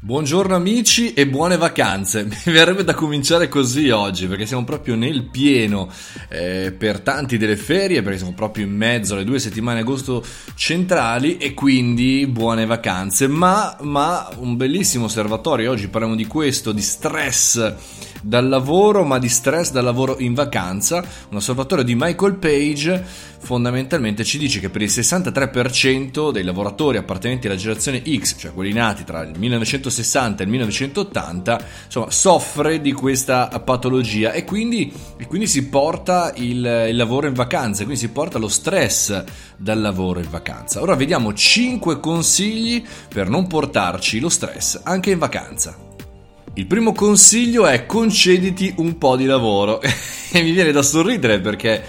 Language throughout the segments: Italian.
Buongiorno amici e buone vacanze. Mi verrebbe da cominciare così oggi perché siamo proprio nel pieno eh, per tanti delle ferie perché siamo proprio in mezzo alle due settimane agosto centrali e quindi buone vacanze. Ma, ma un bellissimo osservatorio. Oggi parliamo di questo, di stress dal lavoro ma di stress dal lavoro in vacanza. Un osservatorio di Michael Page fondamentalmente ci dice che per il 63% dei lavoratori appartenenti alla generazione X, cioè quelli nati tra il 1960 e il 1980, insomma, soffre di questa patologia e quindi, e quindi si porta il, il, lavoro in vacanza, quindi si porta lo stress dal lavoro in vacanza. Ora vediamo 5 consigli per non portarci lo stress anche in vacanza. Il primo consiglio è concediti un po' di lavoro. E mi viene da sorridere perché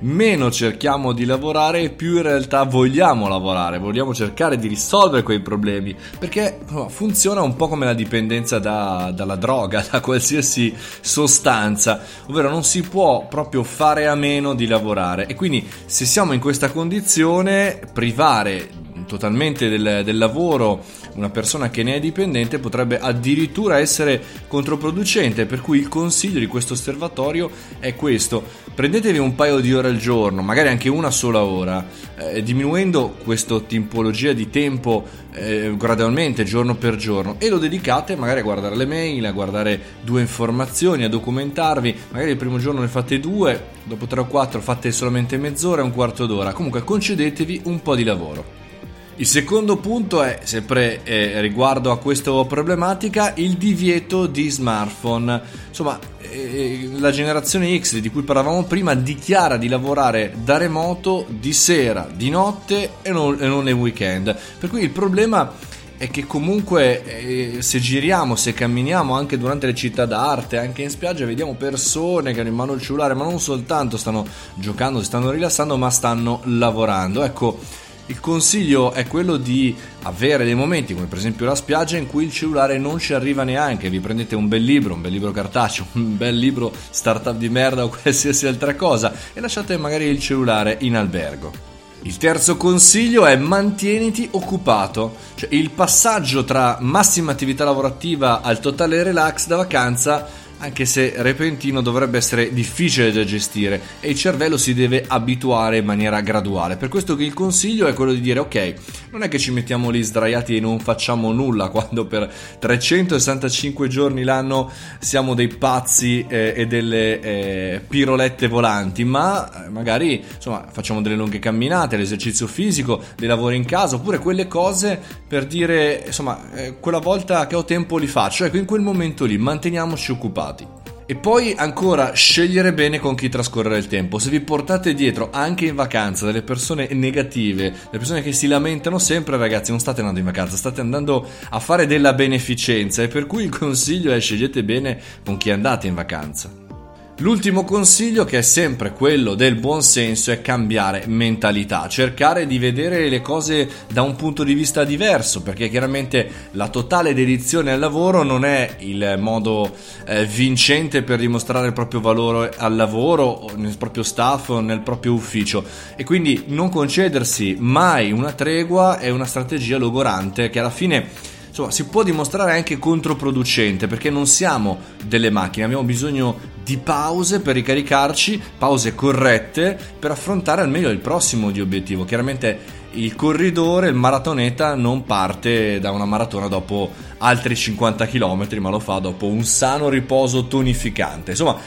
meno cerchiamo di lavorare più in realtà vogliamo lavorare, vogliamo cercare di risolvere quei problemi, perché funziona un po' come la dipendenza da, dalla droga, da qualsiasi sostanza, ovvero non si può proprio fare a meno di lavorare. E quindi se siamo in questa condizione privare totalmente del, del, lavoro una persona che ne è dipendente potrebbe addirittura essere controproducente per cui il consiglio di questo osservatorio è questo. Prendetevi un paio di ore al giorno magari anche una sola ora. Eh, diminuendo questa tipologia di tempo eh, gradualmente giorno per giorno. E lo dedicate magari a guardare le mail a guardare due informazioni a documentarvi. Magari il primo giorno ne fate due dopo tre o quattro fate solamente mezz'ora un quarto d'ora. Comunque concedetevi un po' di lavoro il secondo punto è, sempre eh, riguardo a questa problematica, il divieto di smartphone. Insomma, eh, la generazione X di cui parlavamo prima dichiara di lavorare da remoto di sera, di notte e non, e non nel weekend. Per cui il problema è che comunque eh, se giriamo, se camminiamo anche durante le città d'arte, anche in spiaggia, vediamo persone che hanno in mano il cellulare, ma non soltanto stanno giocando, si stanno rilassando, ma stanno lavorando. Ecco, il consiglio è quello di avere dei momenti, come per esempio la spiaggia, in cui il cellulare non ci arriva neanche. Vi prendete un bel libro, un bel libro cartaceo, un bel libro startup di merda o qualsiasi altra cosa e lasciate magari il cellulare in albergo. Il terzo consiglio è mantieniti occupato, cioè il passaggio tra massima attività lavorativa al totale relax da vacanza anche se repentino dovrebbe essere difficile da gestire e il cervello si deve abituare in maniera graduale. Per questo che il consiglio è quello di dire ok, non è che ci mettiamo lì sdraiati e non facciamo nulla quando per 365 giorni l'anno siamo dei pazzi eh, e delle eh, pirolette volanti, ma eh, magari insomma facciamo delle lunghe camminate, l'esercizio fisico, dei lavori in casa oppure quelle cose per dire insomma eh, quella volta che ho tempo li faccio, ecco in quel momento lì manteniamoci occupati. E poi ancora scegliere bene con chi trascorrere il tempo. Se vi portate dietro anche in vacanza delle persone negative, delle persone che si lamentano sempre, ragazzi, non state andando in vacanza, state andando a fare della beneficenza e per cui il consiglio è scegliete bene con chi andate in vacanza. L'ultimo consiglio, che è sempre quello del buon senso, è cambiare mentalità, cercare di vedere le cose da un punto di vista diverso, perché chiaramente la totale dedizione al lavoro non è il modo eh, vincente per dimostrare il proprio valore al lavoro, nel proprio staff o nel proprio ufficio. E quindi non concedersi mai una tregua è una strategia logorante che alla fine insomma, si può dimostrare anche controproducente perché non siamo delle macchine, abbiamo bisogno di pause per ricaricarci, pause corrette per affrontare al meglio il prossimo di obiettivo. Chiaramente il corridore, il maratoneta non parte da una maratona dopo altri 50 km, ma lo fa dopo un sano riposo tonificante. Insomma,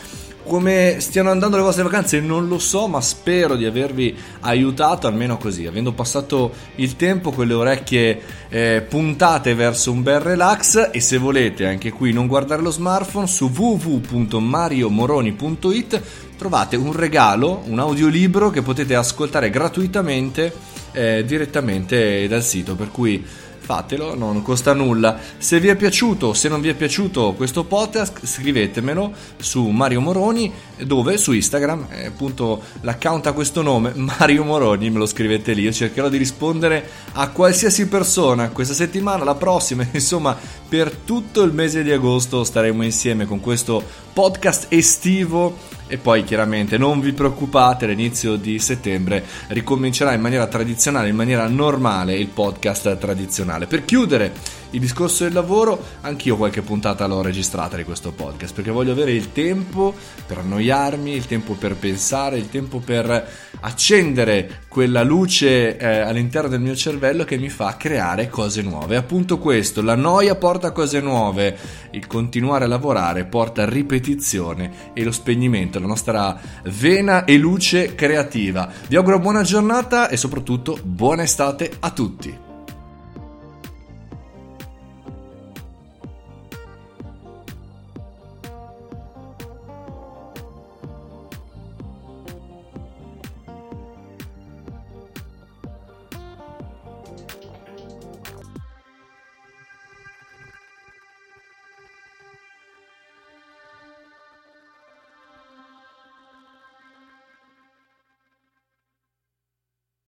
come stiano andando le vostre vacanze non lo so, ma spero di avervi aiutato almeno così, avendo passato il tempo con le orecchie eh, puntate verso un bel relax e se volete anche qui non guardare lo smartphone su www.mariomoroni.it trovate un regalo, un audiolibro che potete ascoltare gratuitamente eh, direttamente dal sito, per cui fatelo, non costa nulla. Se vi è piaciuto, se non vi è piaciuto questo podcast, scrivetemelo su Mario Moroni, dove su Instagram, eh, appunto l'account ha questo nome, Mario Moroni, me lo scrivete lì, io cercherò di rispondere a qualsiasi persona questa settimana, la prossima, insomma, per tutto il mese di agosto staremo insieme con questo podcast estivo e poi chiaramente non vi preoccupate, all'inizio di settembre ricomincerà in maniera tradizionale, in maniera normale il podcast tradizionale. Per chiudere il discorso del lavoro, anch'io qualche puntata l'ho registrata di questo podcast, perché voglio avere il tempo per annoiarmi, il tempo per pensare, il tempo per accendere quella luce eh, all'interno del mio cervello che mi fa creare cose nuove. Appunto questo, la noia porta cose nuove, il continuare a lavorare porta ripetizione e lo spegnimento, la nostra vena e luce creativa. Vi auguro buona giornata e soprattutto buona estate a tutti.